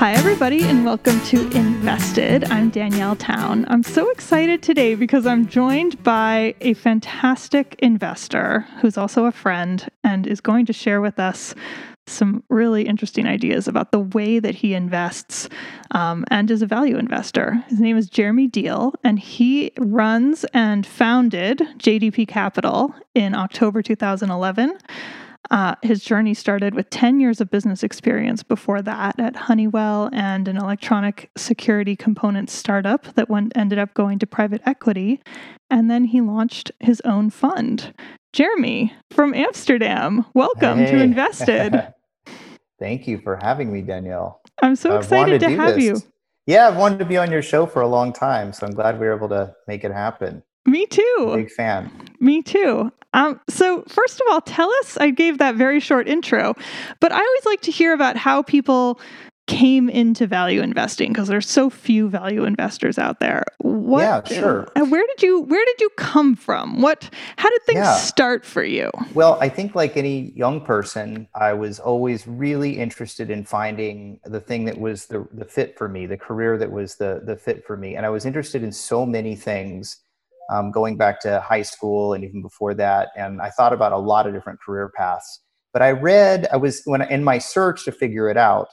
Hi, everybody, and welcome to Invested. I'm Danielle Town. I'm so excited today because I'm joined by a fantastic investor who's also a friend and is going to share with us some really interesting ideas about the way that he invests um, and is a value investor. His name is Jeremy Deal, and he runs and founded JDP Capital in October 2011. Uh, his journey started with 10 years of business experience before that at Honeywell and an electronic security component startup that went, ended up going to private equity. And then he launched his own fund. Jeremy from Amsterdam, welcome hey. to Invested. Thank you for having me, Danielle. I'm so I've excited to, to have this. you. Yeah, I've wanted to be on your show for a long time, so I'm glad we were able to make it happen. Me too. Big fan. Me too. Um, so, first of all, tell us. I gave that very short intro, but I always like to hear about how people came into value investing because there's so few value investors out there. What, yeah, sure. Where did you Where did you come from? What? How did things yeah. start for you? Well, I think like any young person, I was always really interested in finding the thing that was the the fit for me, the career that was the the fit for me, and I was interested in so many things um, going back to high school and even before that. And I thought about a lot of different career paths. But I read, I was when in my search to figure it out,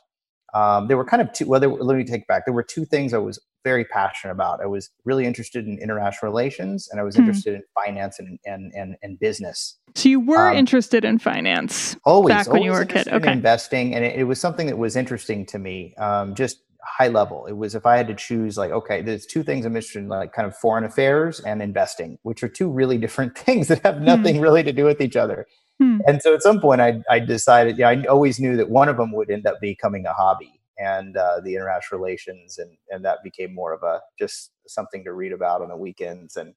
um, there were kind of two. Well, were, let me take back. There were two things I was very passionate about. I was really interested in international relations, and I was hmm. interested in finance and and and, and business. So you were um, interested in finance always back when you were a kid. Okay, investing, and it, it, was something that was interesting to me. Um, just high level. It was if I had to choose, like, okay, there's two things I'm interested in, like kind of foreign affairs and investing, which are two really different things that have hmm. nothing really to do with each other. Hmm. And so at some point, I, I decided, yeah, I always knew that one of them would end up becoming a hobby and uh, the international relations, and and that became more of a just something to read about on the weekends and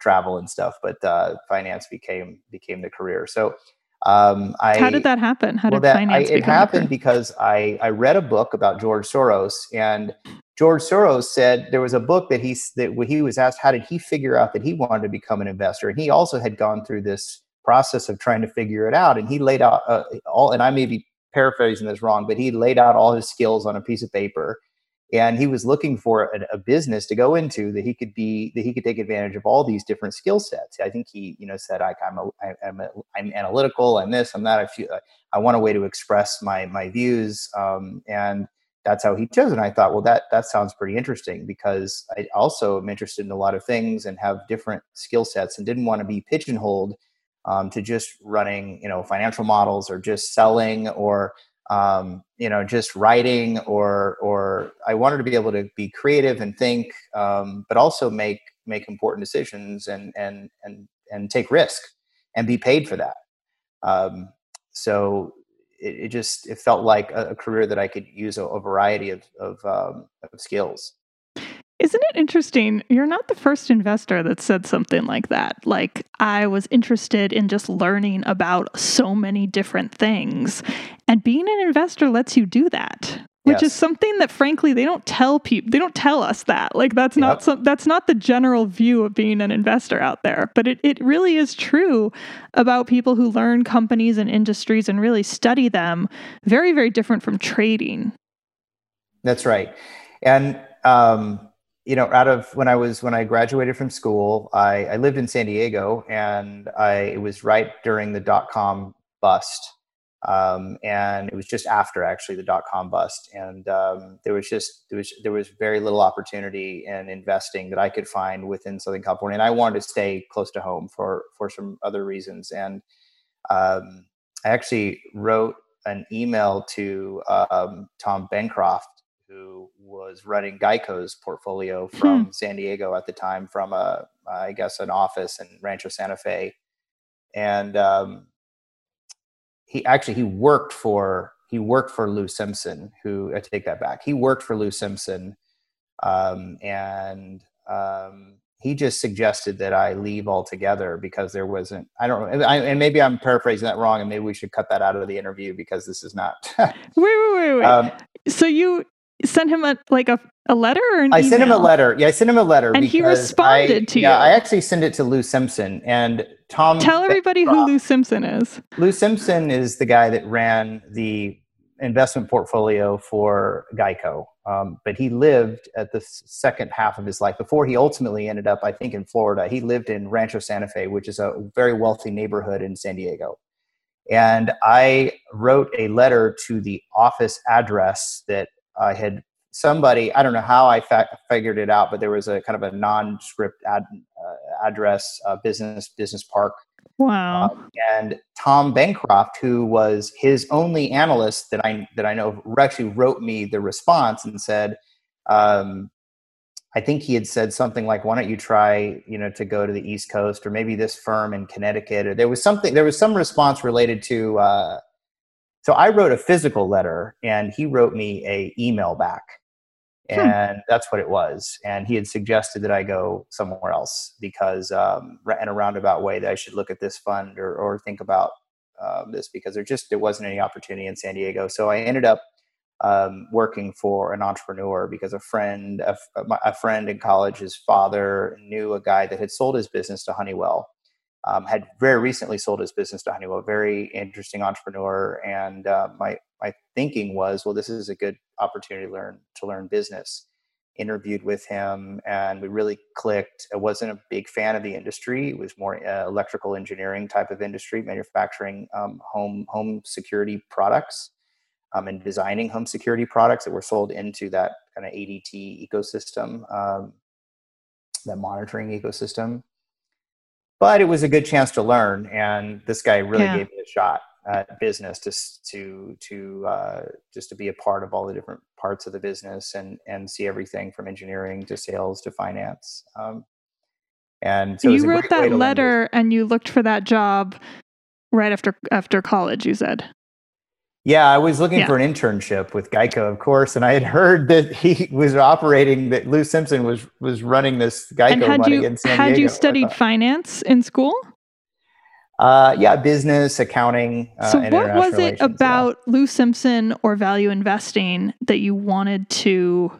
travel and stuff. But uh, finance became became the career. So um, I, How did that happen? How well, did that, finance? I, it happened because I I read a book about George Soros, and George Soros said there was a book that he that when he was asked how did he figure out that he wanted to become an investor, and he also had gone through this process of trying to figure it out, and he laid out uh, all. And I may be paraphrasing this wrong, but he laid out all his skills on a piece of paper and he was looking for a, a, business to go into that he could be that he could take advantage of all these different skill sets. I think he you know said I, i'm a, I, am a, i'm analytical i'm this i'm that i feel i want a way to express my my views um, and that's how he chose and i thought well that that sounds pretty interesting because i also am interested in a lot of things and have different skill sets and didn't want to be pigeonholed um, to just running you know financial models or just selling or um, you know just writing or or i wanted to be able to be creative and think um, but also make make important decisions and and and and take risk and be paid for that. Um, so it, it, just it felt like a, a, career that i could use a, a variety of of, um, of skills isn't it interesting? You're not the first investor that said something like that. Like, I was interested in just learning about so many different things. And being an investor lets you do that. Which yes. is something that frankly they don't tell people they don't tell us that. Like that's not some, that's not the general view of being an investor out there. But it, it really is true about people who learn companies and industries and really study them. Very, very different from trading. That's right. And um you know, out of when I was when I graduated from school, I, I lived in San Diego, and I it was right during the dot com bust, um, and it was just after actually the dot com bust, and um, there was just there was there was very little opportunity in investing that I could find within Southern California, and I wanted to stay close to home for for some other reasons, and um, I actually wrote an email to um, Tom Bancroft who was running Geico's portfolio hmm. from hmm. San Diego at the time, from a I guess an office in Rancho Santa Fe, and um, he actually he worked for he worked for Lou Simpson, who I take that back. He worked for Lou Simpson, um, and um, he just suggested that I leave altogether because there wasn't. I don't know, I, and maybe I'm paraphrasing that wrong, and maybe we should cut that out of the interview because this is not. wait, wait, wait, wait. Um, so you sent him a like a, a letter or I email? sent him a letter. Yeah, I sent him a letter, and he responded I, to yeah, you. Yeah, I actually sent it to Lou Simpson and Tom. Tell everybody who Lou Simpson is. Lou Simpson is the guy that ran the investment portfolio for Geico. Um, but he lived at the second half of his life before he ultimately ended up, I think, in Florida. He lived in Rancho Santa Fe, which is a very wealthy neighborhood in San Diego. And I wrote a letter to the office address that I had somebody, I don't know how I fa- figured it out, but there was a kind of a non-script ad, uh, address, uh, business, business park Wow. um, and Tom Bancroft, who was his only analyst that I that I know, actually wrote me the response and said, um, I think he had said something like, "Why don't you try, you know, to go to the East Coast, or maybe this firm in Connecticut?" Or there was something. There was some response related to. Uh, so I wrote a physical letter, and he wrote me a email back Hmm. and hmm. that's what it was. And he had suggested that I go somewhere else because, um, in a roundabout way, that I should look at this fund or, or think about uh, this because there just there wasn't any opportunity in San Diego. So I ended up um, working for an entrepreneur because a friend, a, a, friend in college, his father knew a guy that had sold his business to Honeywell. Um, had very recently sold his business to Honeywell. Very interesting entrepreneur, and uh, my my thinking was, well, this is a good opportunity to learn to learn business. Interviewed with him, and we really clicked. I wasn't a big fan of the industry; it was more uh, electrical engineering type of industry, manufacturing um, home home security products, um, and designing home security products that were sold into that kind of ADT ecosystem, um, that monitoring ecosystem. But it was a good chance to learn, and this guy really yeah. gave me a shot at business to to to uh, just to be a part of all the different parts of the business and and see everything from engineering to sales to finance. Um, and so you wrote that letter and you looked for that job right after after college. You said. Yeah, I was looking yeah. for an internship with Geico, of course, and I had heard that he was operating that Lou Simpson was was running this Geico money you, in San Diego. Had you studied finance in school? Uh, yeah, business, accounting. Uh, so, what was it about yeah. Lou Simpson or value investing that you wanted to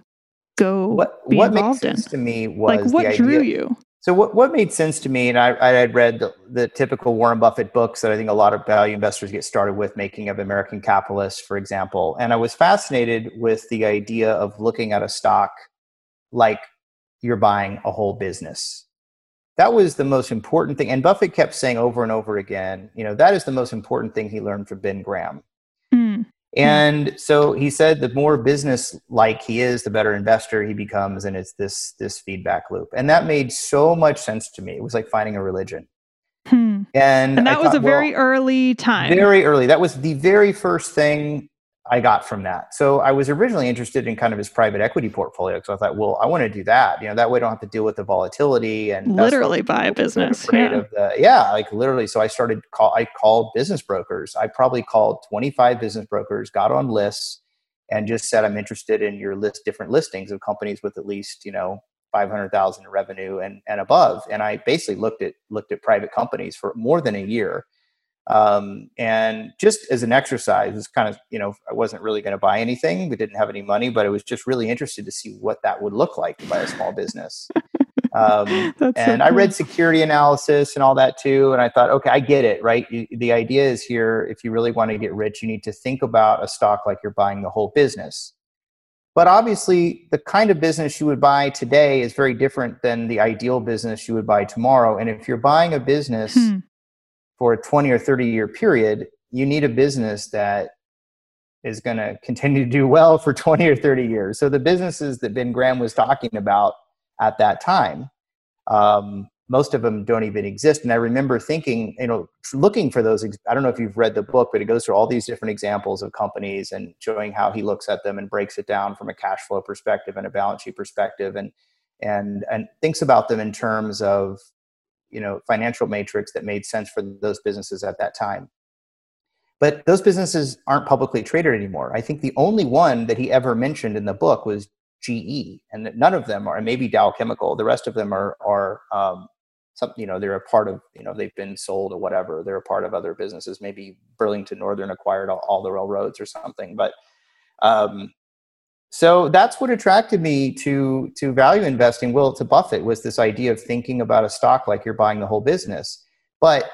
go what, be what involved in? to me was like what drew you. So, what what made sense to me, and I I had read the, the typical Warren Buffett books that I think a lot of value investors get started with, Making of American Capitalists, for example, and I was fascinated with the idea of looking at a stock like you're buying a whole business that was the most important thing. And Buffett kept saying over and over again, you know, that is the most important thing he learned from Ben Graham. Mm. And so he said the more business like he is, the better investor he becomes. And it's this, this feedback loop. And that made so much sense to me. It was like finding a religion. Hmm. And, and that was a very well, early time. Very early. That was the very first thing I got from that. So I was originally interested in kind of his private equity portfolio because I thought, well, I want to do that. You know, that way I don't have to deal with the volatility and literally buy a business. Yeah. The, yeah, like literally. So I started call. I called business brokers. I probably called twenty five business brokers, got on lists, and just said, I'm interested in your list, different listings of companies with at least you know five hundred thousand in revenue and and above. And I basically looked at looked at private companies for more than a year um, and just as an exercise it's kind of you know i wasn't really going to buy anything we didn't have any money but i was just really interested to see what that would look like to buy a small business. Um, and so cool. i read security analysis and all that too and i thought okay i get it right? You, the idea is here if you really want to get rich you need to think about a stock like you're buying the whole business. But obviously the kind of business you would buy today is very different than the ideal business you would buy tomorrow and if you're buying a business hmm for a 20 or 30 year period, you need a business that is going to continue to do well for 20 or 30 years. So the businesses that Ben Graham was talking about at that time, um, most of them don't even exist. And I remember thinking, you know, looking for those. I don't know if you've read the book, but it goes through all these different examples of companies and showing how he looks at them and breaks it down from a cash flow perspective and a balance sheet perspective, and and and thinks about them in terms of you know financial matrix that made sense for those businesses at that time but those businesses aren't publicly traded anymore. I think the only one that he ever mentioned in the book was GE, and none of them are. Maybe Dow Chemical. The rest of them are are um, some. You know, they're a part of. You know, they've been sold or whatever. They're a part of other businesses. Maybe Burlington Northern acquired all, all the railroads or something. But um, so that's what attracted me to to value investing. Will to Buffett was this idea of thinking about a stock like you're buying the whole business, but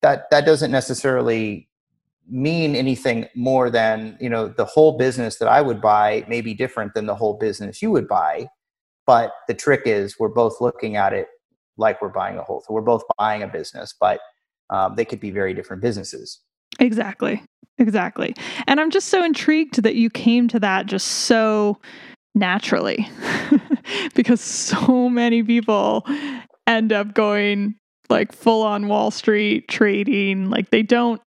that that doesn't necessarily mean anything more than you know the whole business that i would buy may be different than the whole business you would buy but the trick is we're both looking at it like we're buying a whole so we're both buying a business but um, they could be very different businesses exactly. Exactly. And i'm just so intrigued that you came to that just so naturally because so many people end up going like full on wall street trading. Like they don't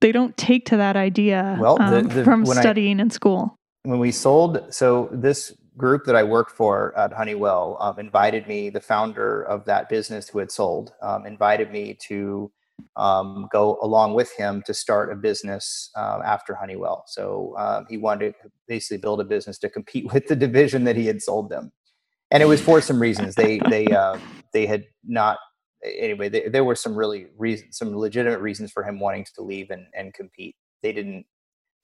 they don't take to that idea well, the, um, the, from studying I, in school. When we sold, so this group that I worked for at Honeywell um, invited me, the founder of that business who had sold, um, invited me to um, go along with him to start a business uh, after Honeywell. So uh, he wanted to basically build a business to compete with the division that he had sold them. And it was for some reasons. They they uh, they had not anyway, they, there were some really some legitimate reasons for him wanting to leave and, and compete. They didn't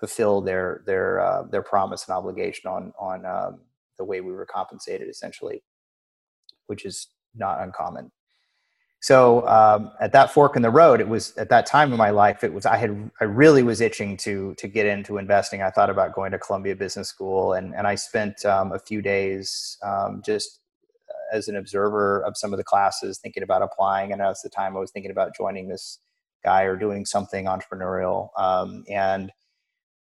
fulfill their their uh, their promise and obligation on on um, the way we were compensated, essentially, which is not uncommon. So um, at that fork in the road, it was at that time in my life. It was I had I really was itching to to get into investing. I thought about going to Columbia Business School, and and I spent um, a few days um, just as an observer of some of the classes, thinking about applying. And at the time, I was thinking about joining this guy or doing something entrepreneurial. Um, and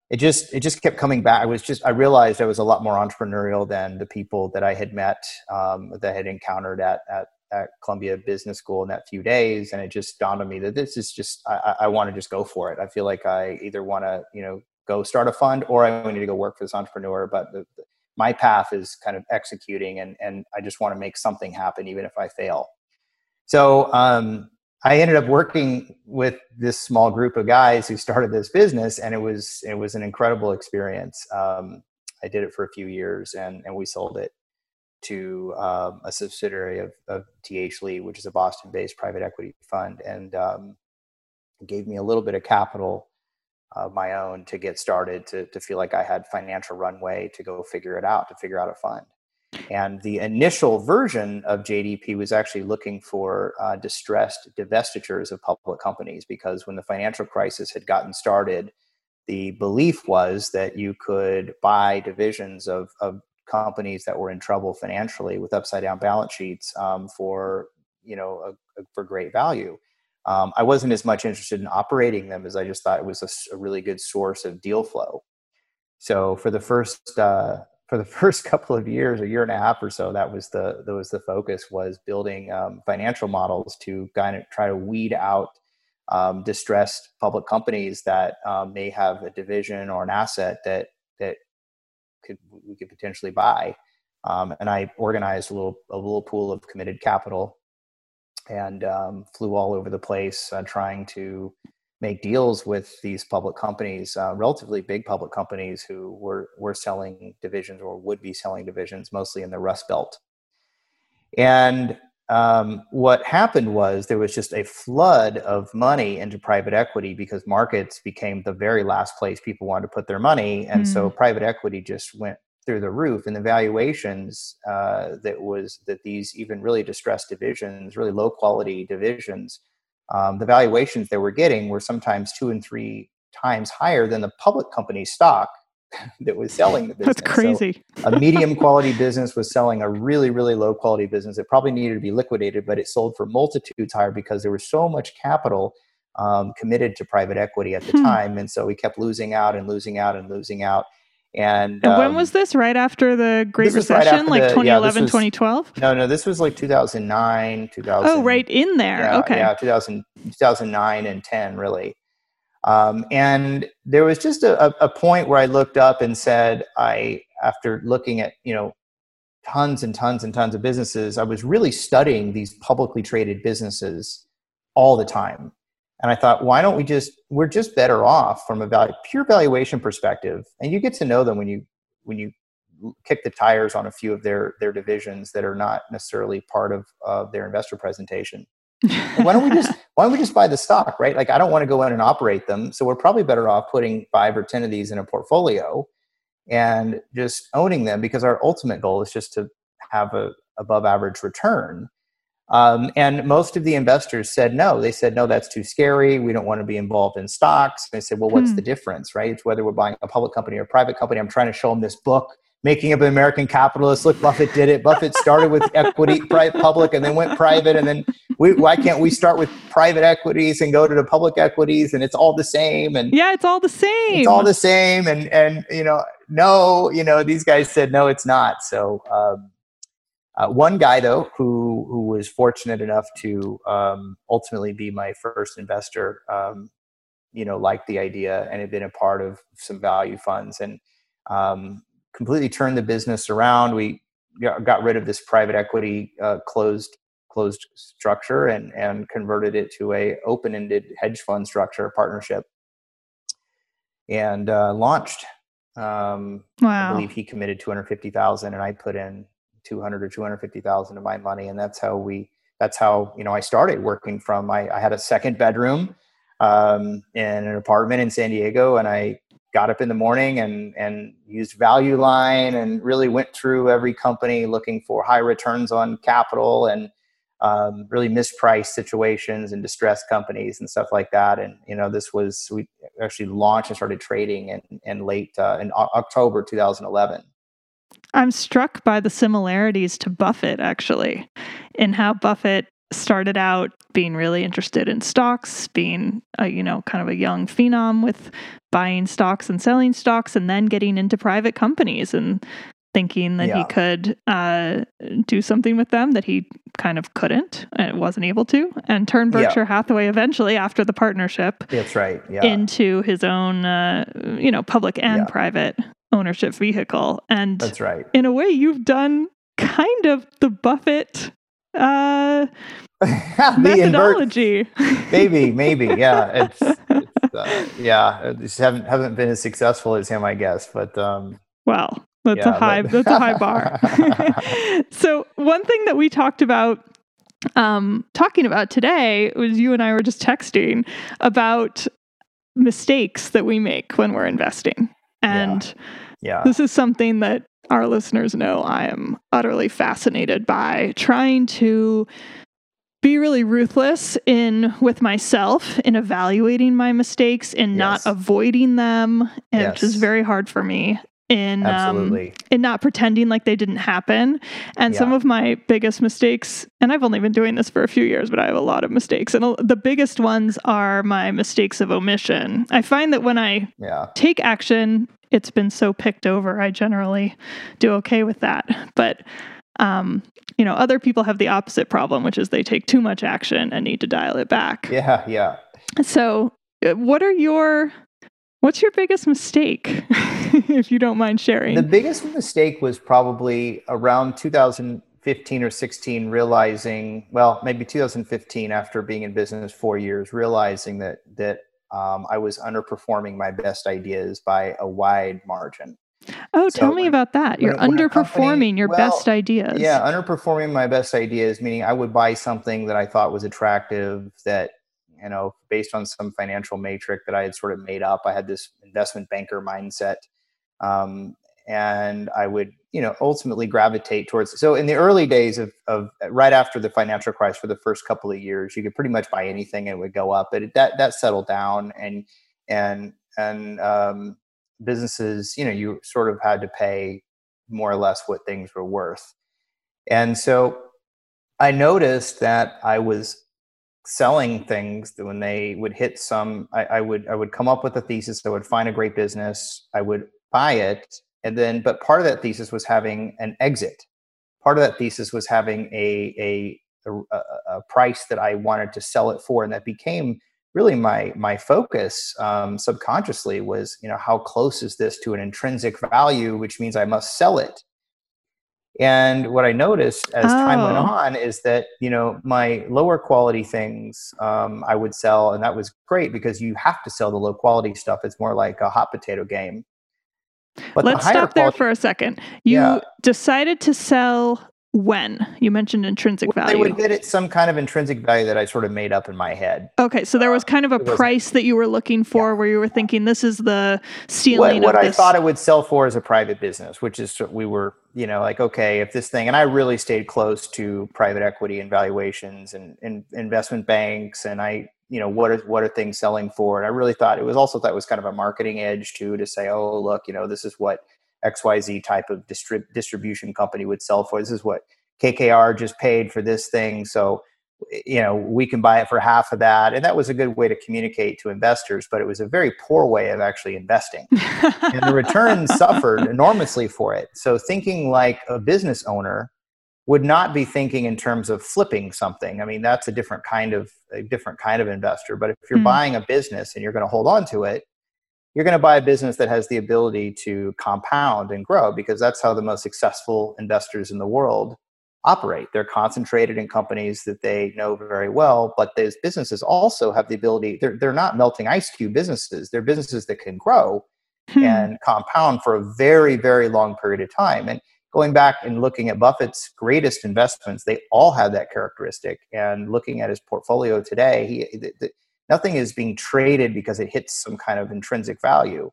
it just it just kept coming back. I was just I realized I was a lot more entrepreneurial than the people that I had met um, that I had encountered at, at at Columbia Business School in that few days, and it just dawned on me that this is just I, I want to just go for it. I feel like I either want to you know go start a fund or I need to go work for this entrepreneur. But the, my path is kind of executing and, and I just want to make something happen even if I fail. So um, I ended up working with this small group of guys who started this business and it was it was an incredible experience. Um, I did it for a few years and, and we sold it to um, a subsidiary of, of TH Lee, which is a Boston based private equity fund, and um, gave me a little bit of capital of my own to get started to, to feel like I had financial runway to go figure it out, to figure out a fund. And the initial version of JDP was actually looking for uh, distressed divestitures of public companies because when the financial crisis had gotten started, the belief was that you could buy divisions of, of companies that were in trouble financially with upside down balance sheets um, for you know a, a, for great value um, I wasn't as much interested in operating them as I just thought it was a, a really good source of deal flow. So for the first uh, for the first couple of years, a year and a half or so, that was the that was the focus was building um, financial models to kind of try to weed out um, distressed public companies that um, may have a division or an asset that that could we could potentially buy. Um, and I organized a little a little pool of committed capital and um, flew all over the place uh, trying to make deals with these public companies, uh, relatively big public companies who were were selling divisions or would be selling divisions, mostly in the Rust Belt. And um, what happened was there was just a flood of money into private equity because markets became the very last place people wanted to put their money, and mm. so private equity just went through the roof. And the valuations uh, that was that these even really distressed divisions really low quality divisions um, the valuations they were getting were sometimes two and three times higher than the public company stock that was selling the business. That's crazy. So a medium quality business was selling a really, really low quality business. It probably needed to be liquidated, but it sold for multitudes higher because there was so much capital um, committed to private equity at the hmm. time. And so we kept losing out and losing out and losing out. And, and when was um, this? Right after the Great Recession, right like the, 2011, yeah, was, 2012? No, no, this was like 2009, 2000. Oh, right in there. Yeah, okay. Yeah, 2000, 2009 and 10, really. Um, and there was just a, a point where I looked up and said, I, after looking at, you know, tons and tons and tons of businesses, I was really studying these publicly traded businesses all the time. And I thought, why don't we just, we're just better off from a value, pure valuation perspective. And you get to know them when you, when you kick the tires on a few of their, their divisions that are not necessarily part of, of their investor presentation. Why don't we just why don't we just buy the stock right like i don't want to go in and operate them so we're probably better off putting five or ten of these in a portfolio and just owning them because our ultimate goal is just to have a above average return um, and most of the investors said no. They said, no, that's too scary. We don't want to be involved in stocks. And I said, well, what's hmm. the difference, right? It's whether we're buying a public company or a private company. I'm trying to show them this book, Making of an American Capitalist. Look, Buffett did it. Buffett started with equity, private, public, and then went private. And then we, why can't we start with private equities and go to the public equities? And it's all the same. And yeah, it's all the same. It's all the same. And, and, you know, no, you know, these guys said, no, it's not. So, um, uh, one guy, though, who who was fortunate enough to um, ultimately be my first investor, um, you know, liked the idea and had been a part of some value funds and um, completely turned the business around. We got rid of this private equity uh, closed closed structure and and converted it to a open ended hedge fund structure partnership and uh, launched. Um, wow. I believe he committed two hundred fifty thousand, and I put in 200 or 250,000 of my money. And that's how we, that's how, you know, I started working from, I, I had a second bedroom um, in an apartment in San Diego and I got up in the morning and, and used value line and really went through every company looking for high returns on capital and um, really mispriced situations and distressed companies and stuff like that. And, you know, this was, we actually launched and started trading in, in late, uh, in October 2011. I'm struck by the similarities to Buffett, actually, in how Buffett started out being really interested in stocks, being a, you know, kind of a young phenom with buying stocks and selling stocks, and then getting into private companies and thinking that yeah. he could uh, do something with them that he kind of couldn't and wasn't able to, and turn Berkshire yeah. Hathaway eventually after the partnership. That's right. Yeah. Into his own, uh, you know, public and private ownership vehicle. And that's right. In a way, you've done kind of the Buffett uh, methodology. Invert- maybe, maybe, yeah. It's, it's uh, yeah. Just haven't haven't been as successful as him, I guess. But um, well, that's yeah, a high but... that's a high bar. so one thing that we talked about um, talking about today was you and I were just texting about mistakes that we make when we're investing. And yeah. yeah. this is something that our listeners know I am utterly fascinated by trying to be really ruthless in with myself in evaluating my mistakes and yes. not avoiding them, yes. which is very hard for me in um, in not pretending like they didn't happen. And yeah. some of my biggest mistakes, and I've only been doing this for a few years, but I have a lot of mistakes. And the biggest ones are my mistakes of omission. I find that when I yeah. take action, it's been so picked over. I generally do okay with that, but. Um, you know, other people have the opposite problem, which is they take too much action and need to dial it back. Yeah, yeah. So, uh, what are your What's your biggest mistake, if you don't mind sharing? The biggest mistake was probably around 2015 or 16, realizing, well, maybe 2015, after being in business four years, realizing that that um, I was underperforming my best ideas by a wide margin. Oh, so tell me about that. You're underperforming company, your well, best ideas. Yeah, underperforming my best ideas, meaning I would buy something that I thought was attractive that you know, based on some financial matrix that I had sort of made up. I had this investment banker mindset. Um, and I would, you know, ultimately gravitate towards. So in the early days of, of right after the financial crisis, for the first couple of years, you could pretty much buy anything and it would go up. But it, that that settled down, and and and um, businesses, you know, you sort of had to pay more or less what things were worth. And so I noticed that I was selling things that when they would hit some I, I, would i would come up with a thesis i would find a great business i would buy it and then but part of that thesis was having an exit part of that thesis was having a a, a, a price that i wanted to sell it for and that became really my my focus um, subconsciously was you know how close is this to an intrinsic value which means i must sell it And what I noticed as oh. time went oh. on is that you know my lower quality things um, I would sell, and that was great because you have to sell the low quality stuff. It's more like a hot potato game. But Let's the stop quality, there for a second. You yeah. decided to sell when you mentioned intrinsic value. They would get it some kind of intrinsic value that I sort of made up in my head. Okay, so there was kind of a price that you were looking for, yeah. where you were thinking this is the ceiling. Of this What, what I thought it would sell for as a private business, which is we were, you know, like okay, if this thing, and I really stayed close to private equity and valuations and, and investment banks, and I, you know, what are what are things selling for? And I really thought it was also thought was kind of a marketing edge too to say, oh, look, you know, this is what XYZ type of distrib- distribution company would sell for. This is what KKR just paid for this thing. So, you know, we can buy it for half of that. And that was a good way to communicate to investors, but it was a very poor way of actually investing. and the returns suffered enormously for it. So, thinking like a business owner would not be thinking in terms of flipping something. I mean, that's a different kind of a different kind of investor. But if you're mm. buying a business and you're going to hold on to it, you're going to buy a business that has the ability to compound and grow because that's how the most successful investors in the world operate. They're concentrated in companies that they know very well, but those businesses also have the ability, they're, they're not melting ice cube businesses. They're businesses that can grow hmm. and compound for a very, very long period of time. And going back and looking at Buffett's greatest investments, they all had that characteristic. And looking at his portfolio today, he, the, the, nothing is being traded because it hits some kind of intrinsic value.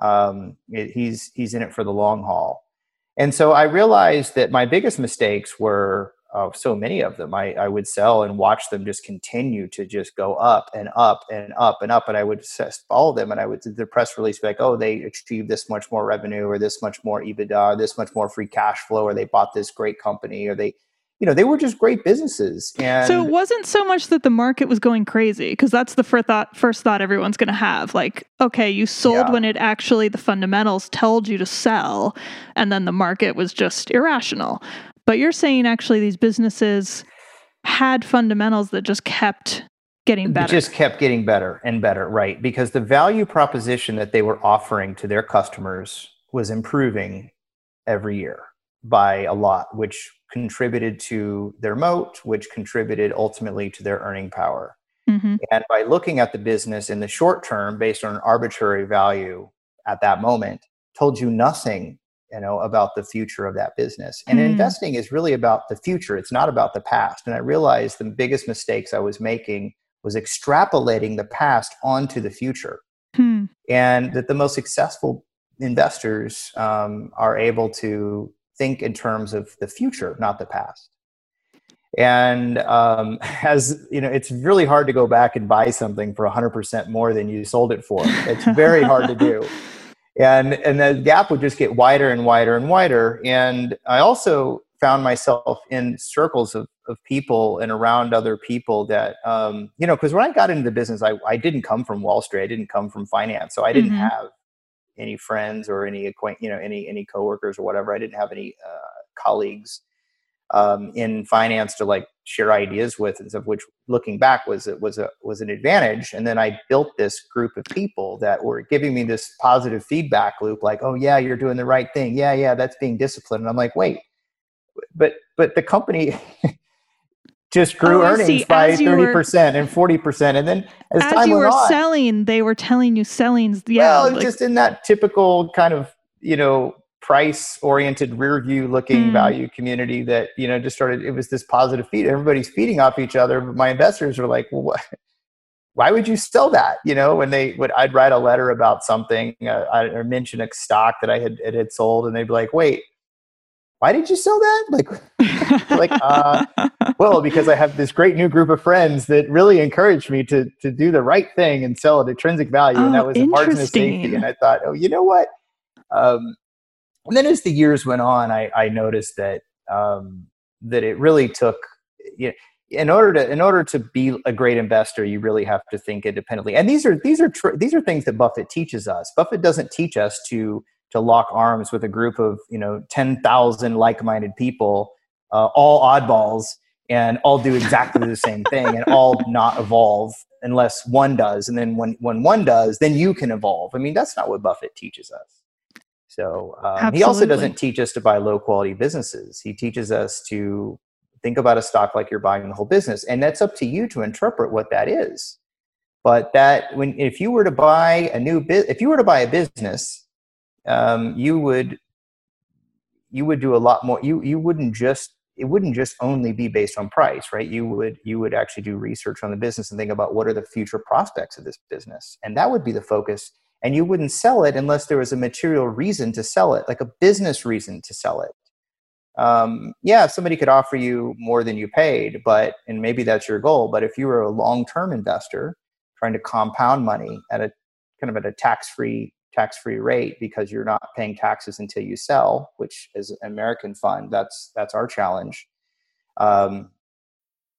Um, it, he's he's in it for the long haul, and so I realized that my biggest mistakes were uh, so many of them. I, I would sell and watch them just continue to just go up and up and up and up, and I would follow them, and I would the press release be like, "Oh, they achieved this much more revenue, or this much more EBITDA, or this much more free cash flow, or they bought this great company, or they." you know, they were just great businesses. And so it wasn't so much that the market was going crazy because that's the first thought, first thought everyone's going to have. Like, okay, you sold yeah. when it actually the fundamentals told you to sell, and then the market was just irrational. But you're saying actually these businesses had fundamentals that just kept getting better. It just kept getting better and better, right? Because the value proposition that they were offering to their customers was improving every year by a lot, which contributed to their moat, which contributed ultimately to their earning power. Mm-hmm. And by looking at the business in the short term based on an arbitrary value at that moment, told you nothing you know about the future of that business and mm. investing is really about the future it's not about the past and i realized the biggest mistakes i was making was extrapolating the past onto the future mm. and that the most successful investors um, are able to think in terms of the future, not the past. And um, as you know, it's really hard to go back and buy something for 100% more than you sold it for. It's very hard to do. And, and the gap would just get wider and wider and wider. And I also found myself in circles of, of people and around other people that, um, you know, because when I got into the business, I, I didn't come from Wall Street, I didn't come from finance. So I didn't mm-hmm. have any friends or any acquaint, you know, any any coworkers or whatever. I didn't have any uh, colleagues um, in finance to like share ideas with, of which looking back was it was a was an advantage. And then I built this group of people that were giving me this positive feedback loop, like, oh yeah, you're doing the right thing. Yeah, yeah, that's being disciplined. And I'm like, wait, but but the company just grew oh, earnings by 30% and 40% and then as, as time you were on, selling they were telling you sellings yeah well, like, just in that typical kind of you know price oriented rear view looking hmm. value community that you know just started it was this positive feed everybody's feeding off each other but my investors were like well what why would you sell that? You know, when they would, I'd write a letter about something uh, or mention a stock that I had, it had sold, and they'd be like, "Wait, why did you sell that? Like, like, uh, well, because I have this great new group of friends that really encouraged me to to do the right thing and sell at intrinsic value, oh, and that was a margin of safety. And I thought, oh, you know what? Um, and then as the years went on, I, I noticed that um, that it really took. You know, in order to in order to be a great investor you really have to think independently. And these are these are tr- these are things that buffett teaches us. Buffett doesn't teach us to to lock arms with a group of you know 10,000 like-minded people uh, all oddballs and all do exactly the same thing and all not evolve unless one does. And then when when one does then you can evolve. I mean that's not what buffett teaches us So um, he also doesn't teach us to buy low quality businesses. He teaches us to think about a stock like you're buying the whole business, and that's up to you to interpret what that is. But that when if you were to buy a new bit, if you were to buy a business, um, you would you would do a lot more. You you wouldn't just it wouldn't just only be based on price, right? You would you would actually do research on the business and think about what are the future prospects of this business, and that would be the focus. And you wouldn't sell it unless there was a material reason to sell it, like a business reason to sell it. Um, yeah, somebody could offer you more than you paid, but and maybe that's your goal. But if you were a long-term investor trying to compound money at a kind of at a tax-free tax-free rate because you're not paying taxes until you sell, which is an American fund. That's that's our challenge. Um,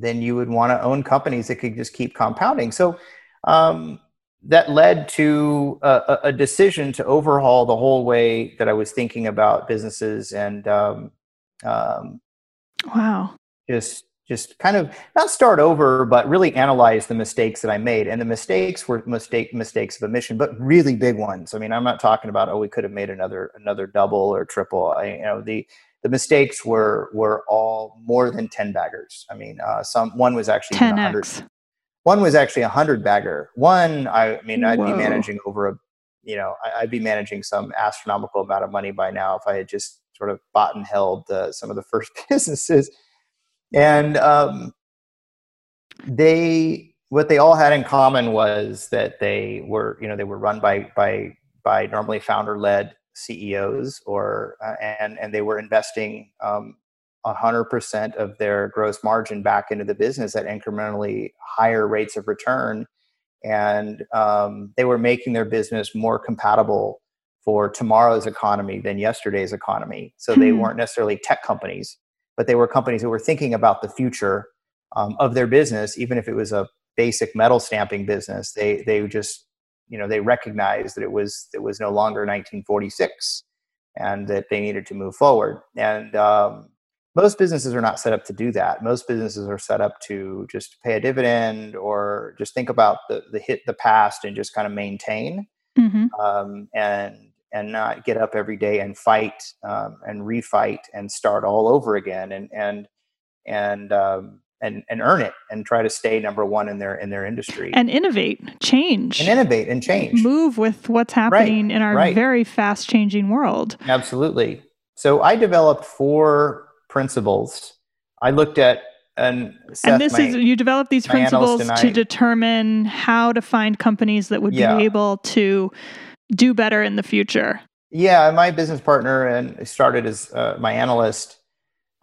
then you would want to own companies that could just keep compounding. So um, that led to a, a, decision to overhaul the whole way that I was thinking about businesses and um, um, wow, just just kind of not start over, but really analyze the mistakes that I made. And the mistakes were mistake mistakes of omission, but really big ones. I mean, I'm not talking about oh, we could have made another another double or triple. I, you know, the the mistakes were were all more than 10 baggers i mean uh, some one was actually 10x. one was actually a 100 bagger one i, I mean i'd Whoa. be managing over a you know I, would be managing some astronomical amount of money by now if i had just sort of bought and held uh, some of the first businesses and um, they what they all had in common was that they were you know they were run by by by normally founder led CEOs or uh, and and they were investing um, 100% of their gross margin back into the business at incrementally higher rates of return. And um, they were making their business more compatible for tomorrow's economy than yesterday's economy. So they hmm. weren't necessarily tech companies but they were companies who were thinking about the future um, of their business even if it was a basic metal stamping business. They they just you know they recognized that it was it was no longer 1946 and that they needed to move forward. And um, most businesses are not set up to do that. Most businesses are set up to just pay a dividend or just think about the, the hit the past and just kind of maintain mm-hmm. um, and and not get up every day and fight um, and refight and start all over again. And and and um, and, and earn it and try to stay number one in their in their industry. And innovate change. And innovate and change. Move with what's happening right, in our right. very fast changing world. Absolutely. So i developed four principles. I looked at and, Seth, and this my, is you develop these principles to determine how to find companies that would yeah. be able to do better in the future. Yeah my business partner and started as uh, my analyst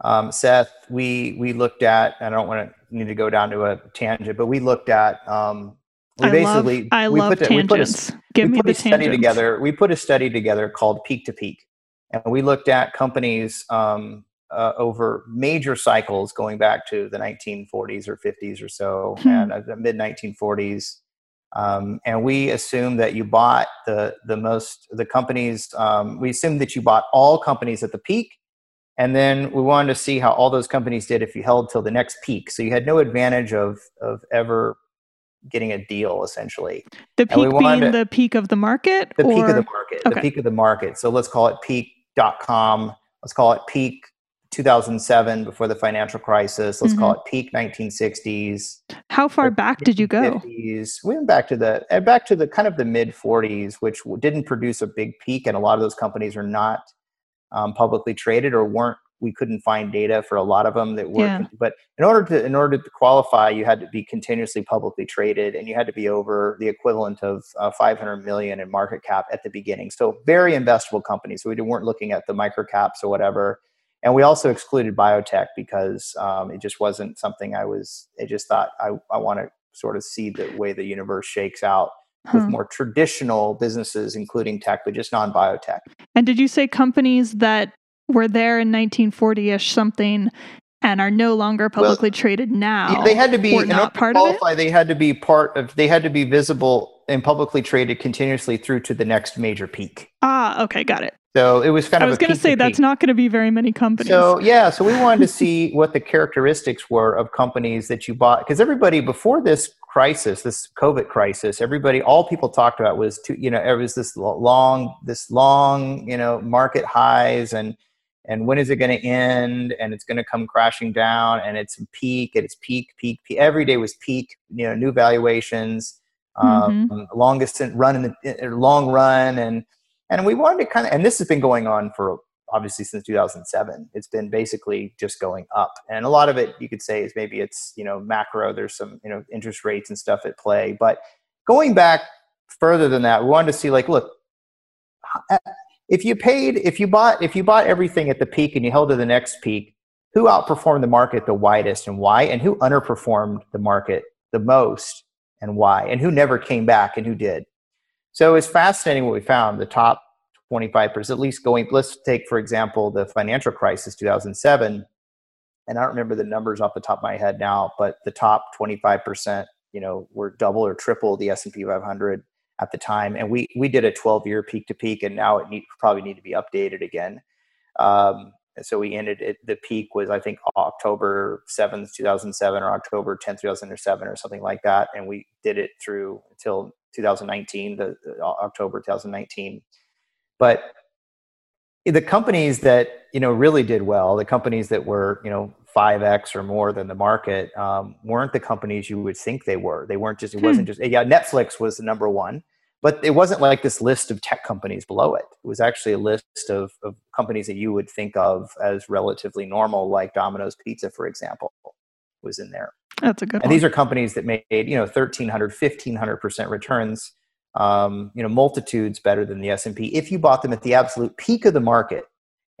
um, Seth, we we looked at. I don't want to need to go down to a tangent, but we looked at. Um, we I basically love, I we love put, tangents. We put a, Give we me put the a study tangents. together. We put a study together called Peak to Peak, and we looked at companies um, uh, over major cycles going back to the 1940s or 50s or so, hmm. and uh, the mid 1940s. Um, and we assumed that you bought the the most the companies. Um, we assumed that you bought all companies at the peak, and then we wanted to see how all those companies did if you held till the next peak. So you had no advantage of of ever getting a deal essentially. The peak being to, the peak of the market? The or? peak of the market. Okay. The peak of the market. So let's call it peak.com. Let's call it peak 2007 before the financial crisis. Let's mm-hmm. call it peak 1960s. How far back did you go? 50s. We went back to the uh, back to the kind of the mid 40s, which didn't produce a big peak, and a lot of those companies are not um, publicly traded or weren't we couldn't find data for a lot of them that were yeah. but in order to in order to qualify you had to be continuously publicly traded and you had to be over the equivalent of uh, 500 million in market cap at the beginning. So very investable companies. So we weren't looking at the micro caps or whatever. And we also excluded biotech because um, it just wasn't something i was i just thought i, I want to sort of see the way the universe shakes out with more traditional businesses, including tech, but just non biotech. And did you say companies that were there in 1940 ish something and are no longer publicly well, traded now? They had to be not part to qualify, of it. They had to be part of. They had to be visible and publicly traded continuously through to the next major peak. Ah, okay, got it. So it was kind I of. I was going to say that's not going to be very many companies. So yeah, so we wanted to see what the characteristics were of companies that you bought because everybody before this crisis, this COVID crisis, everybody, all people talked about was to, you know, it was this long, this long, you know, market highs and and when is it going to end and it's going to come crashing down and it's peak and it's peak peak peak every day was peak you know new valuations mm-hmm. um, longest run in the long run and and we wanted to kind of and this has been going on for obviously since 2007 it's been basically just going up. And a lot of it you could say is maybe it's you know macro there's some you know interest rates and stuff at play. But going back further than that we wanted to see like look eh, if you paid if you bought if you bought everything at the peak and you held to the next peak who outperformed the market the widest and why? And who underperformed the market the most and why? And who never came back and who did so it's fascinating what we found the top 25% at least going let's take for example the financial crisis 2007 and i don't remember the numbers off the top of my head now but the top 25% you know were double or triple the s&p 500 at the time, and we we did a 12 year peak to peak, and now it need, probably need to be updated again. Um, so we ended it. The peak was I think October 7th, 2007, or October 10th, 2007, or something like that, and we did it through until 2019, the, the October 2019. But the companies that you know really did well, the companies that were you know 5x or more than the market um, weren't the companies you would think they were. They weren't just, it wasn't hmm. just, yeah, Netflix was the number one, but it wasn't like this list of tech companies below it. It was actually a list of, of companies that you would think of as relatively normal, like Domino's Pizza, for example, was in there. That's a good and one. these are companies that made, you know, 1300, 1500% returns, um, you know, multitudes better than the S&P if you bought them at the absolute peak of the market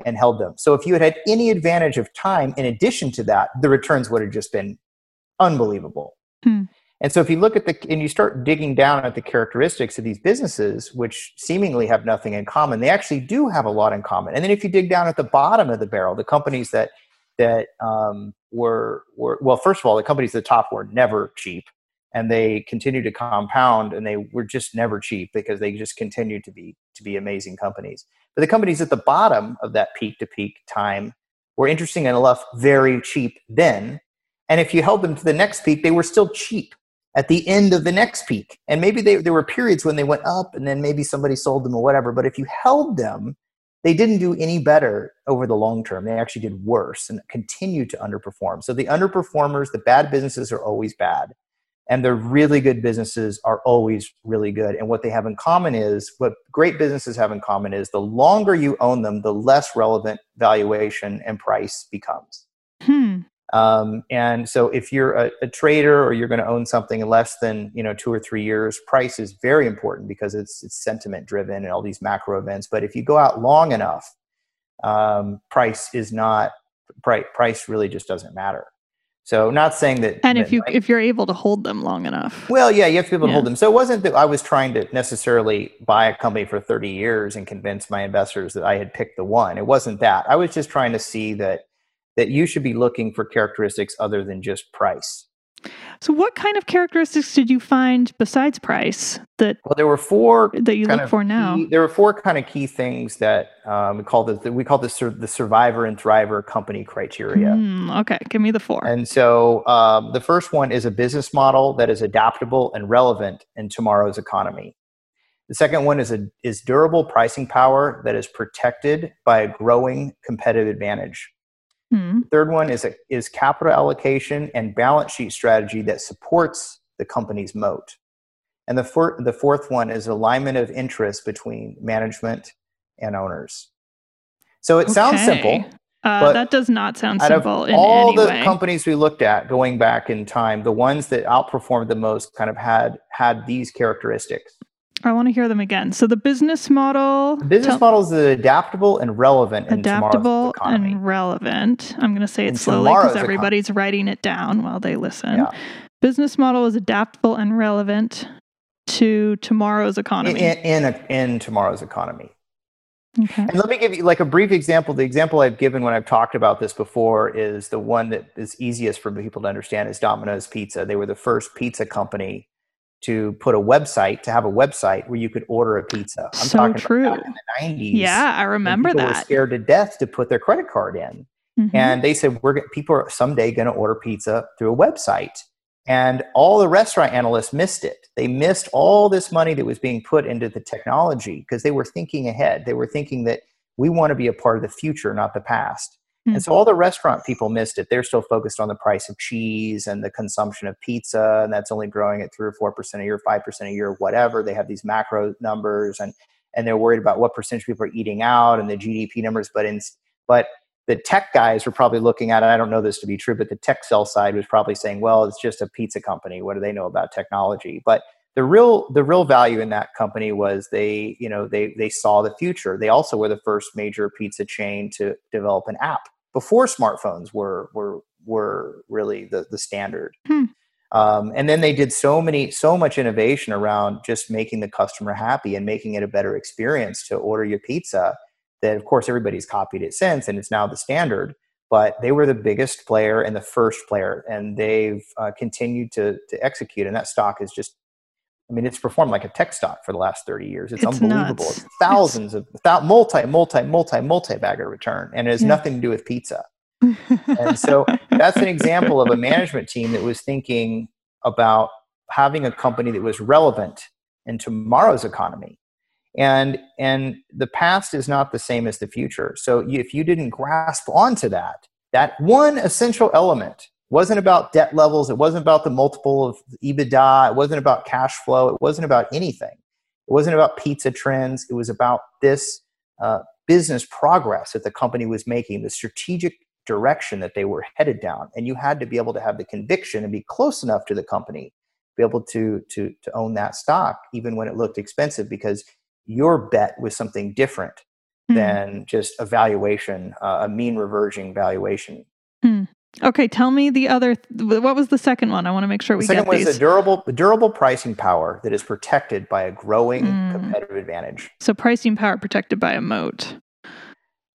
and held them. So if you had had any advantage of time in addition to that, the returns would have just been unbelievable. Hmm. And so if you look at the and you start digging down at the characteristics of these businesses, which seemingly have nothing in common, they actually do have a lot in common. And then if you dig down at the bottom of the barrel, the companies that that um, were were well, first of all, the companies at the top were never cheap, and they continued to compound, and they were just never cheap because they just continued to be to be amazing companies. But the companies at the bottom of that peak to peak time were interesting enough very cheap then. And if you held them to the next peak, they were still cheap at the end of the next peak. And maybe they, there were periods when they went up and then maybe somebody sold them or whatever. But if you held them, they didn't do any better over the long term. They actually did worse and continued to underperform. So the underperformers, the bad businesses are always bad and the really good businesses are always really good and what they have in common is what great businesses have in common is the longer you own them the less relevant valuation and price becomes. Um, and so if you're a, a trader or you're going to own something in less than you know two or three years price is very important because it's, it's sentiment driven and all these macro events but if you go out long enough um, price is not price, price really just doesn't matter so not saying that. And if you like, if you're able to hold them long enough. Well, yeah, you have to be able to hold them. So it wasn't that I was trying to necessarily buy a company for 30 years and convince my investors that I had picked the one. It wasn't that. I was just trying to see that that you should be looking for characteristics other than just price. So, what kind of characteristics did you find besides price that? Well, there were four that you look for now. Key, there were four kind of key things that um, we call the we call this the survivor and thriver company criteria. Mm, okay, give me the four. And so, um, the first one is a business model that is adaptable and relevant in tomorrow's economy. The second one is a is durable pricing power that is protected by a growing competitive advantage. Hmm. Third one is a, is capital allocation and balance sheet strategy that supports the company's moat. And the, for, the fourth one is alignment of interest between management and owners. So it okay. sounds simple. Uh, that does not sound simple. Out of all the way. companies we looked at going back in time, the ones that outperformed the most kind of had had these characteristics. I want to hear them again. So the business model. Business tell, model is adaptable and relevant. Adaptable and relevant. I'm going to say it in slowly because everybody's economy. writing it down while they listen. Yeah. Business model is adaptable and relevant to tomorrow's economy. In, in, a, in tomorrow's economy. Okay. And let me give you like a brief example. The example I've given when I've talked about this before is the one that is easiest for people to understand is Domino's Pizza. They were the first pizza company to put a website to have a website where you could order a pizza. I'm so talking true. in the 90s. Yeah, I remember people that. Were scared to death to put their credit card in. Mm-hmm. And they said we're people are someday going to order pizza through a website. And all the restaurant analysts missed it. They missed all this money that was being put into the technology because they were thinking ahead. They were thinking that we want to be a part of the future, not the past. Mm-hmm. And so all the restaurant people missed it. They're still focused on the price of cheese and the consumption of pizza, and that's only growing at three or four percent a year, five percent a year, whatever. They have these macro numbers, and and they're worried about what percentage of people are eating out and the GDP numbers. But in but the tech guys were probably looking at it. I don't know this to be true, but the tech sell side was probably saying, well, it's just a pizza company. What do they know about technology? But the real the real value in that company was they you know they they saw the future. They also were the first major pizza chain to develop an app before smartphones were were were really the the standard. Hmm. Um, and then they did so many so much innovation around just making the customer happy and making it a better experience to order your pizza that of course everybody's copied it since and it's now the standard but they were the biggest player and the first player and they've uh, continued to, to execute and that stock is just i mean it's performed like a tech stock for the last 30 years. It's, it's unbelievable. Nuts. thousands of multi multi multi multi bagger return and it has yeah. nothing to do with pizza. And so that's an example of a management team that was thinking about having a company that was relevant in tomorrow's economy. And and the past is not the same as the future. So if you didn't grasp onto that that one essential element wasn't about debt levels it wasn't about the multiple of ebitda it wasn't about cash flow it wasn't about anything it wasn't about pizza trends it was about this uh, business progress that the company was making the strategic direction that they were headed down and you had to be able to have the conviction and be close enough to the company be able to to to own that stock even when it looked expensive because your bet was something different mm. than just a valuation, uh, a mean reversion valuation. Mm. Okay, tell me the other. Th- what was the second one? I want to make sure we get these. the second get one these. is a durable, durable pricing power that is protected by a growing mm. competitive advantage. So pricing power protected by a moat.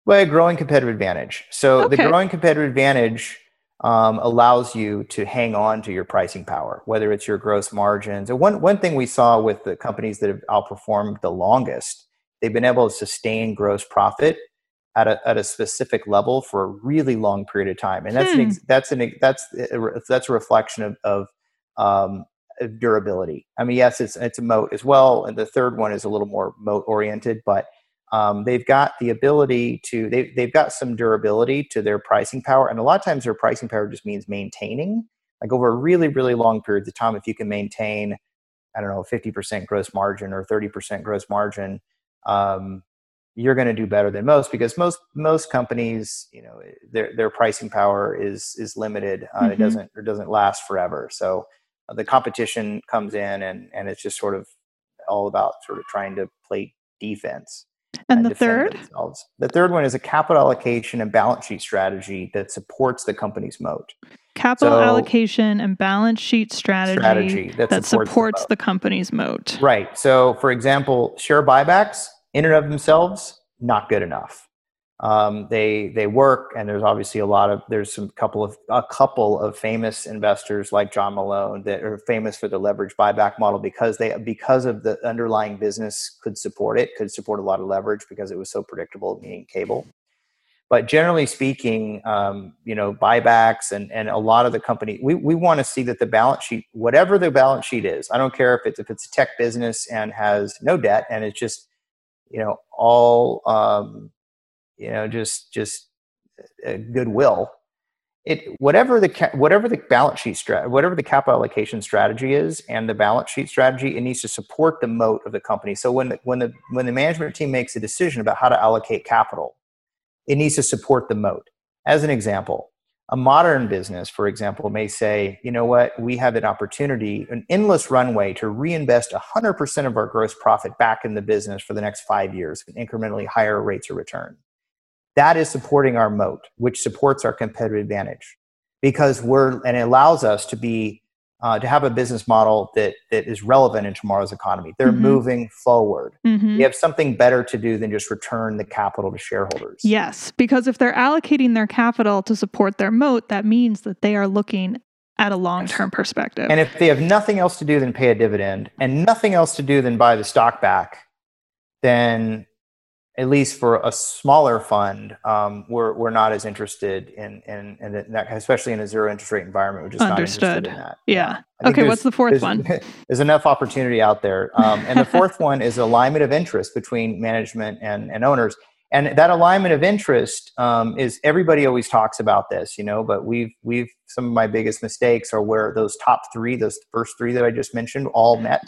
By a growing competitive advantage. So okay. the growing competitive advantage um, allows you to hang on to your pricing power, whether it's your gross margins. And one, one thing we saw with the companies that have outperformed the longest, they've been able to sustain gross profit at a, at a specific level for a really long period of time. And that's, hmm. an, that's, an, that's, that's a reflection of, of um, durability. I mean, yes, it's, it's a moat as well. And the third one is a little more moat oriented, but um, they've got the ability to they, they've got some durability to their pricing power and a lot of times their pricing power just means maintaining like over a really really long period of time if you can maintain i don't know 50% gross margin or 30% gross margin um, you're going to do better than most because most most companies you know their their pricing power is is limited uh, mm-hmm. it doesn't it doesn't last forever so uh, the competition comes in and and it's just sort of all about sort of trying to play defense and the third? Themselves. The third one is a capital allocation and balance sheet strategy that supports the company's moat. Capital so, allocation and balance sheet strategy, strategy that, that supports, supports the, the, company's moat. Right. So, for example, share buybacks in and of themselves, not good enough. Um, they they work and there's obviously a lot of there's some couple of a couple of famous investors like John Malone that are famous for the leverage buyback model because they because of the underlying business could support it could support a lot of leverage because it was so predictable meaning cable. But generally speaking um, you know buybacks and and a lot of the company we, we want to see that the balance sheet whatever the balance sheet is i don't care if it's if it's a tech business and has no debt and it's just you know all um, you know just just uh, goodwill. It whatever the whatever the balance sheet strat whatever the capital allocation strategy is and the balance sheet strategy it needs to support the moat of the company. So when the, when the when the management team makes a decision about how to allocate capital it needs to support the moat. As an example a modern business for example may say you know what? We have an opportunity an endless runway to reinvest 100% of our gross profit back in the business for the next five years with incrementally higher rates of return. That is supporting our moat, which supports our competitive advantage because we're, and it allows us to be uh, to have a business model that that is relevant in tomorrow's economy. They're mm-hmm. moving forward. Mm-hmm. They have something better to do than just return the capital to shareholders. Yes, because if they're allocating their capital to support their moat, that means that they are looking at a long-term perspective. And if they have nothing else to do than pay a dividend and nothing else to do than buy the stock back, then at least for a smaller fund, um, we're we're not as interested in in, in that, especially in a zero interest rate environment. We're just Understood. not interested in that. Yeah. Okay. What's the fourth one? There's enough opportunity out there, um, and the fourth one is alignment of interest between management and and owners. And that alignment of interest um, is everybody always talks about this, you know. But we've we've some of my biggest mistakes are where those top three, those first three that I just mentioned, all met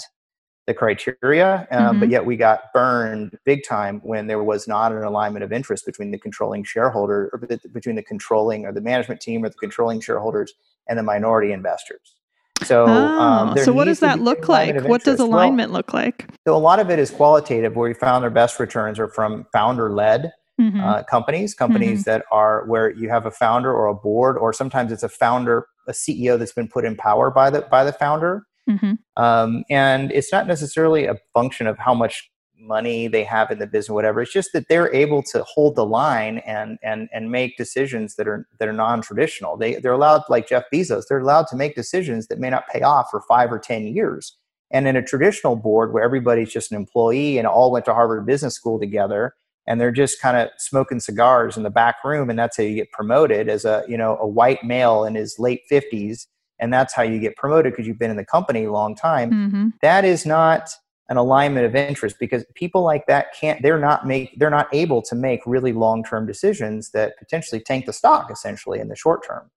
the criteria, um, mm-hmm. but yet we got burned big time when there was not an alignment of interest between the controlling shareholder or between the controlling or the management team or the controlling shareholders and the minority investors. So, oh, um, so what does that look like? What does alignment well, look like? So, a lot of it is qualitative, where we found our best returns are from founder led mm-hmm. uh, companies, companies mm-hmm. that are where you have a founder or a board, or sometimes it's a founder, a CEO that's been put in power by the by the founder Mm-hmm. Um, and it's not necessarily a function of how much money they have in the business, whatever. It's just that they're able to hold the line and and and make decisions that are that are non-traditional. They they're allowed, like Jeff Bezos, they're allowed to make decisions that may not pay off for five or ten years. And in a traditional board where everybody's just an employee and all went to Harvard Business School together, and they're just kind of smoking cigars in the back room, and that's how you get promoted as a you know a white male in his late fifties and that's how you get promoted because you've been in the company a long time mm-hmm. that is not an alignment of interest because people like that can't they're not make they're not able to make really long-term decisions that potentially tank the stock essentially in the short term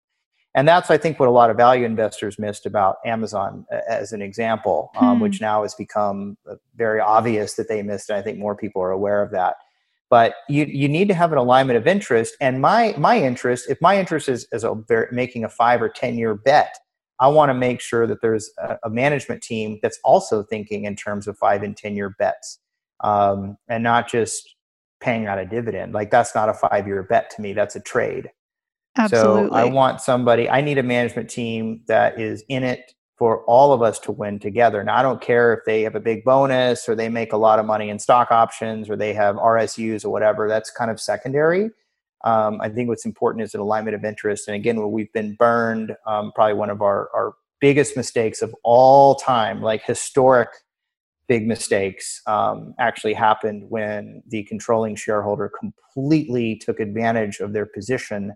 and that's i think what a lot of value investors missed about amazon as an example um, hmm. um, which now has become uh, very obvious that they missed and i think more people are aware of that but you, you need to have an alignment of interest and my my interest if my interest is, is a, making a five or ten year bet I want to make sure that there's a, a, management team that's also thinking in terms of five and 10 year bets um, and not just paying out a dividend. Like that's not a five year bet to me, that's a trade. Absolutely. So I want somebody, I need a management team that is in it for all of us to win together. Now, I don't care if they have a big bonus or they make a lot of money in stock options or they have RSUs or whatever, that's kind of secondary um, I think what's important is an alignment of interest. And again, where we've been burned, um, probably one of our, our biggest mistakes of all time, like historic big mistakes, um, actually happened when the controlling shareholder completely took advantage of their position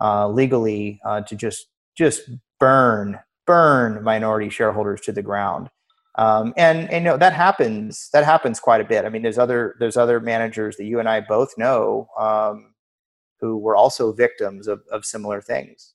uh, legally uh, to just just burn burn minority shareholders to the ground. Um, and, and you know that happens that happens quite a bit. I mean, there's other there's other managers that you and I both know um, who were also victims of, of similar things.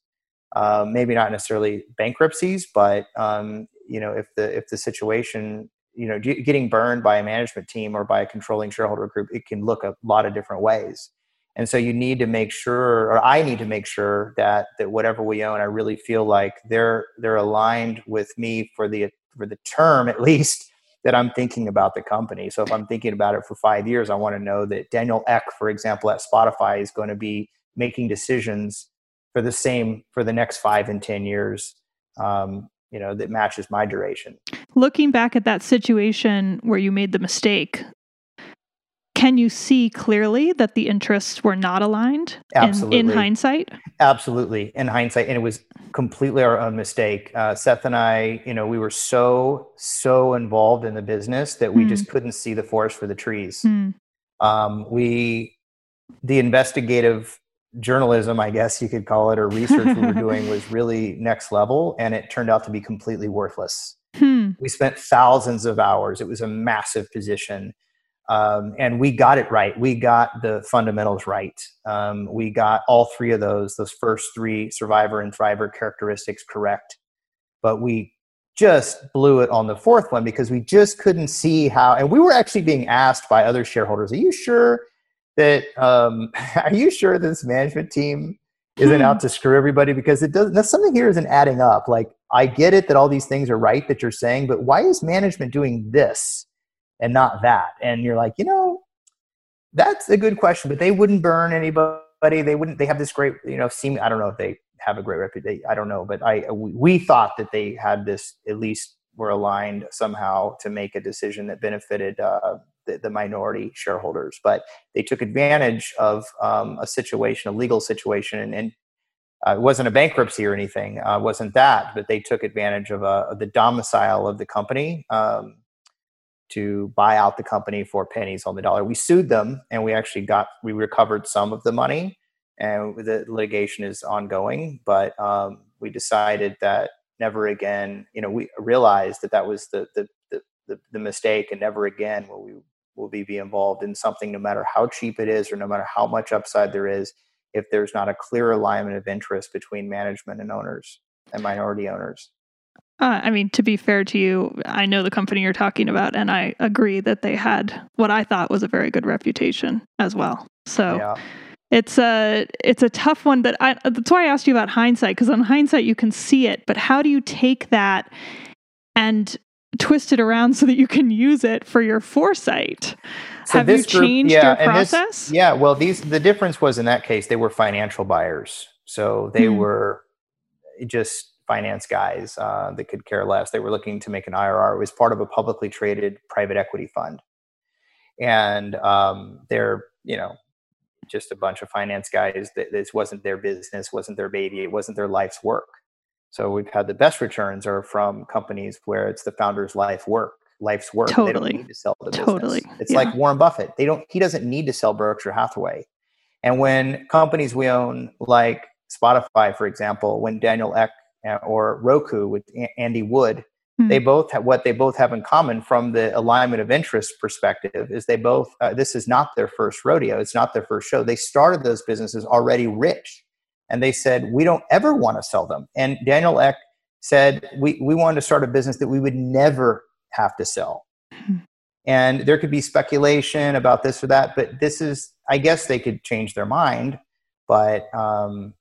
Uh, maybe not necessarily bankruptcies, but um, you know, if the if the situation, you know, getting burned by a management team or by a controlling shareholder group, it can look a lot of different ways. And so you need to make sure, or I need to make sure that that whatever we own, I really feel like they're they're aligned with me for the for the term at least that I'm thinking about the company. So if I'm thinking about it for five years, I want to know that Daniel Ek, for example, at Spotify is going to be making decisions for the same for the next five and ten years. Um, you know that matches my duration. Looking back at that situation where you made the mistake, can you see clearly that the interests were not aligned Absolutely. In, in hindsight? Absolutely, in hindsight, and it was completely our own mistake. Uh, Seth and I, you know, we were so so involved in the business that we mm. just couldn't see the forest for the trees. Mm. Um, we, the investigative journalism, I guess you could call it, or research we were doing was really next level, and it turned out to be completely worthless. Hmm. We spent thousands of hours. It was a massive position um, and we got it right. We got the fundamentals right. Um, we got all three of those, those first three survivor and thriver characteristics correct. But we just blew it on the fourth one because we just couldn't see how. And we were actually being asked by other shareholders, "Are you sure that? Um, are you sure this management team isn't out to screw everybody? Because it doesn't. Something here isn't adding up. Like I get it that all these things are right that you're saying, but why is management doing this?" And not that. And you're like, you know, that's a good question, but they wouldn't burn anybody. They wouldn't, they have this great, you know, seem, I don't know if they have a great reputation. I don't know, but I we, thought that they had this at least were aligned somehow to make a decision that benefited uh, the, the, minority shareholders. But they took advantage of um, a situation, a legal situation, and, and uh, it wasn't a bankruptcy or anything. Uh, wasn't that? But they took advantage of, uh, of the domicile of the company um, to buy out the company for pennies on the dollar. We sued them, and we actually got we recovered some of the money, and the litigation is ongoing. But um, we decided that never again. You know, we realized that that was the the the, the, the mistake, and never again will we will we be involved in something, no matter how cheap it is or no matter how much upside there is, if there's not a clear alignment of interest between management and owners and minority owners. Uh, I mean, to be fair to you, I know the company you're talking about, and I agree that they had what I thought was a very good reputation as well. So. Yeah it's a it's a tough one but I, that's why i asked you about hindsight because on hindsight you can see it but how do you take that and twist it around so that you can use it for your foresight so have you changed group, yeah, your process this, yeah well these the difference was in that case they were financial buyers so they mm. were just finance guys uh, that could care less they were looking to make an irr it was part of a publicly traded private equity fund and um, they're you know just a bunch of finance guys that this wasn't their business, wasn't their baby, it wasn't their life's work. So we've had the best returns are from companies where it's the founder's life work, life's work. Totally. They don't need to sell the totally. It's yeah. like Warren Buffett. They don't. He doesn't need to sell Berkshire Hathaway. And when companies we own, like Spotify, for example, when Daniel Ek uh, or Roku with Andy Wood Hmm. They both have what they both have in common from the alignment of interest perspective is they both uh, this is not their first rodeo. It's not their first show. They started those businesses already rich, and they said we don't ever want to sell them. And Daniel Ek said we we wanted to start a business that we would never have to sell. Hmm. And there could be speculation about this or that, but this is I guess they could change their mind, but um,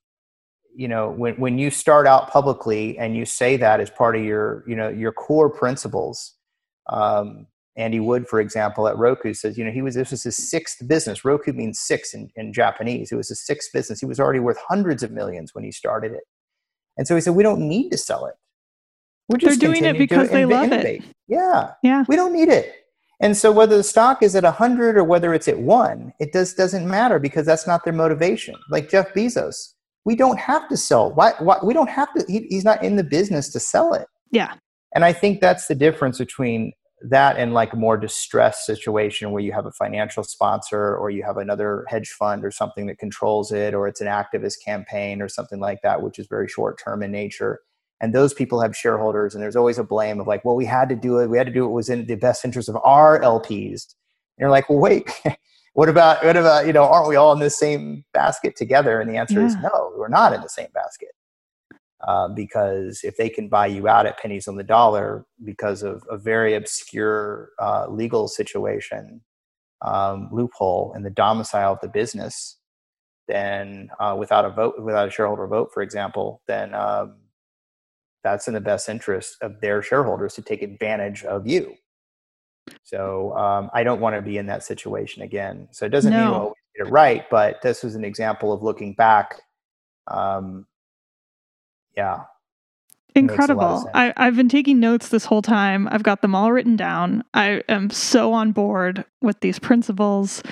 you know when, when you start out publicly and you say that as part of your you know your core principles um, andy wood for example at roku says you know he was this was his sixth business. Roku means six in, in japanese. It was his sixth business. He was already worth hundreds of millions when he started it. And so he said we don't need to sell it. We're just they're doing it because they love innovate. it yeah. Yeah. We don't need it. And so whether the stock is at 100 or whether it's at 1 it does doesn't matter because that's not their motivation. Like jeff bezos we don't have to sell. Why, why we don't have to, he, he's not in the business to sell it. Yeah. And I think that's the difference between that and like a more distressed situation where you have a financial sponsor or you have another hedge fund or something that controls it or it's an activist campaign or something like that which is very short term in nature and those people have shareholders and there's always a blame of like well we had to do it we had to do it was in the best interest of our lps and you're like well wait what about what about you know aren't we all in the same basket together? And the answer yeah. is no we're not in the same basket. Uh, because if they can buy you out at pennies on the dollar because of a very obscure uh, legal situation um, loophole in the domicile of the business then uh, without a vote without a shareholder vote for example then um, that's in the best interest of their shareholders to take advantage of you so um, I don't want to be in that situation again. So it doesn't no. mean we'll always get it right, but this was an example of looking back. Um, yeah. Incredible. I, I've been taking notes this whole time. I've got them all written down. I am so on board with these principles.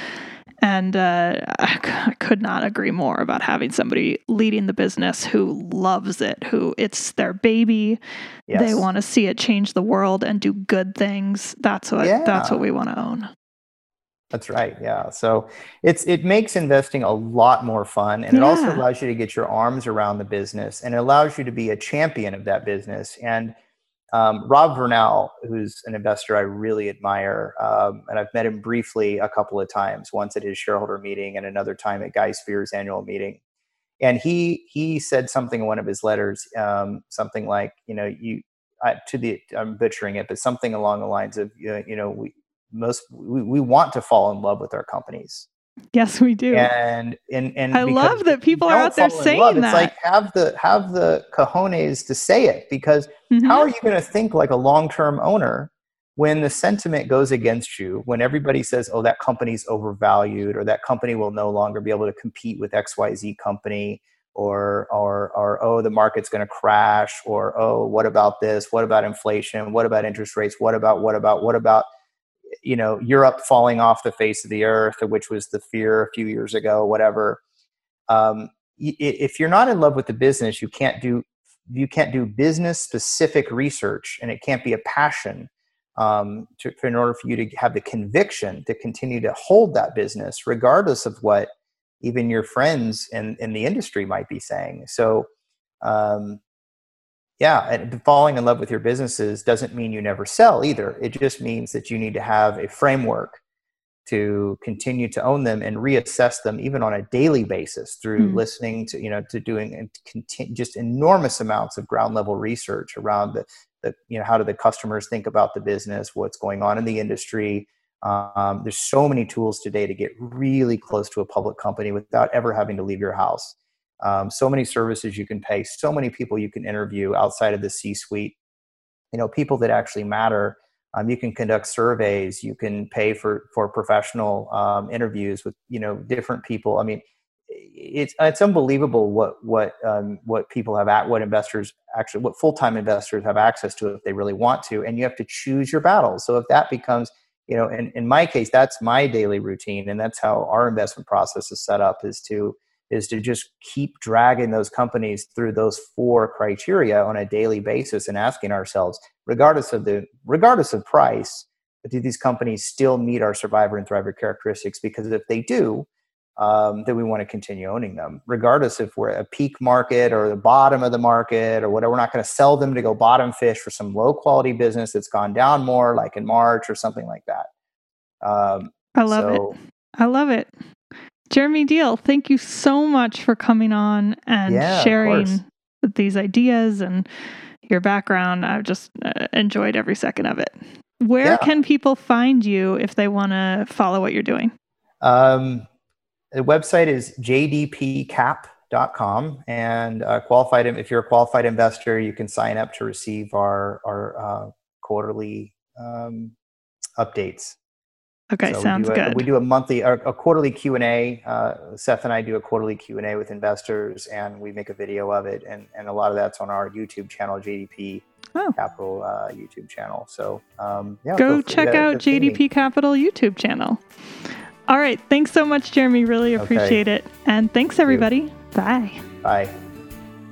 And uh, I could not agree more about having somebody leading the business who loves it, who it's their baby. Yes. They want to see it change the world and do good things. That's what yeah. that's what we want to own. That's right. Yeah. So it's it makes investing a lot more fun and yeah. it also allows you to get your arms around the business and it allows you to be a champion of that business. And um, Rob Vinall, who's an investor I really admire, um, and I've met him briefly a couple of times, once at his shareholder meeting and another time at Guy Spier's annual meeting. And he he said something in one of his letters, um, something like, you know, you uh, to the I'm butchering it, but something along the lines of, you know, we most we, we want to fall in love with our companies. Yes, we do. And and and I love that people are out there saying love, that. It's like have the have the cojones to say it because mm-hmm. how are you going to think like a long term owner when the sentiment goes against you? When everybody says, "Oh, that company's overvalued," or "That company will no longer be able to compete with X Y Z company," or or or oh the market's going to crash or oh what about this what about inflation what about interest rates what about what about what about you know europe falling off the face of the earth which was the fear a few years ago whatever um, if you're not in love with the business you can't do you can't do business specific research and it can't be a passion um, to, in order for you to have the conviction to continue to hold that business regardless of what even your friends in, in the industry might be saying. So, um, yeah, and falling in love with your businesses doesn't mean you never sell either. It just means that you need to have a framework to continue to own them and reassess them even on a daily basis through mm. listening to you know to doing and just enormous amounts of ground level research around the, the you know how do the customers think about the business what's going on in the industry um, there's so many tools today to get really close to a public company without ever having to leave your house. Um, so many services you can pay, so many people you can interview outside of the C-suite. You know, people that actually matter. Um, you can conduct surveys. You can pay for for professional um, interviews with you know different people. I mean, it's it's unbelievable what what um, what people have at what investors actually what full time investors have access to if they really want to, and you have to choose your battles. So if that becomes you know in, in my case that's my daily routine and that's how our investment process is set up is to is to just keep dragging those companies through those four criteria on a daily basis and asking ourselves regardless of the regardless of price do these companies still meet our survivor and thriver characteristics because if they do um, then we want to continue owning them, regardless if we're a peak market or the bottom of the market or whatever. We're not going to sell them to go bottom fish for some low quality business that's gone down more, like in March or something like that. Um, I love so, it. I love it. Jeremy Deal, thank you so much for coming on and yeah, sharing these ideas and your background. I've just uh, enjoyed every second of it. Where yeah. can people find you if they want to follow what you're doing? Um, the website is jdpcap.com and uh, qualified if you're a qualified investor you can sign up to receive our our uh, quarterly um, updates okay so sounds we good we do a monthly a, a quarterly q&a uh, seth and i do a quarterly q&a with investors and we make a video of it and, and a lot of that's on our youtube channel jdp oh. capital uh, youtube channel so um, yeah go check out jdp capital youtube channel all right. Thanks so much, Jeremy. Really appreciate okay. it. And thanks, everybody. Bye. Bye.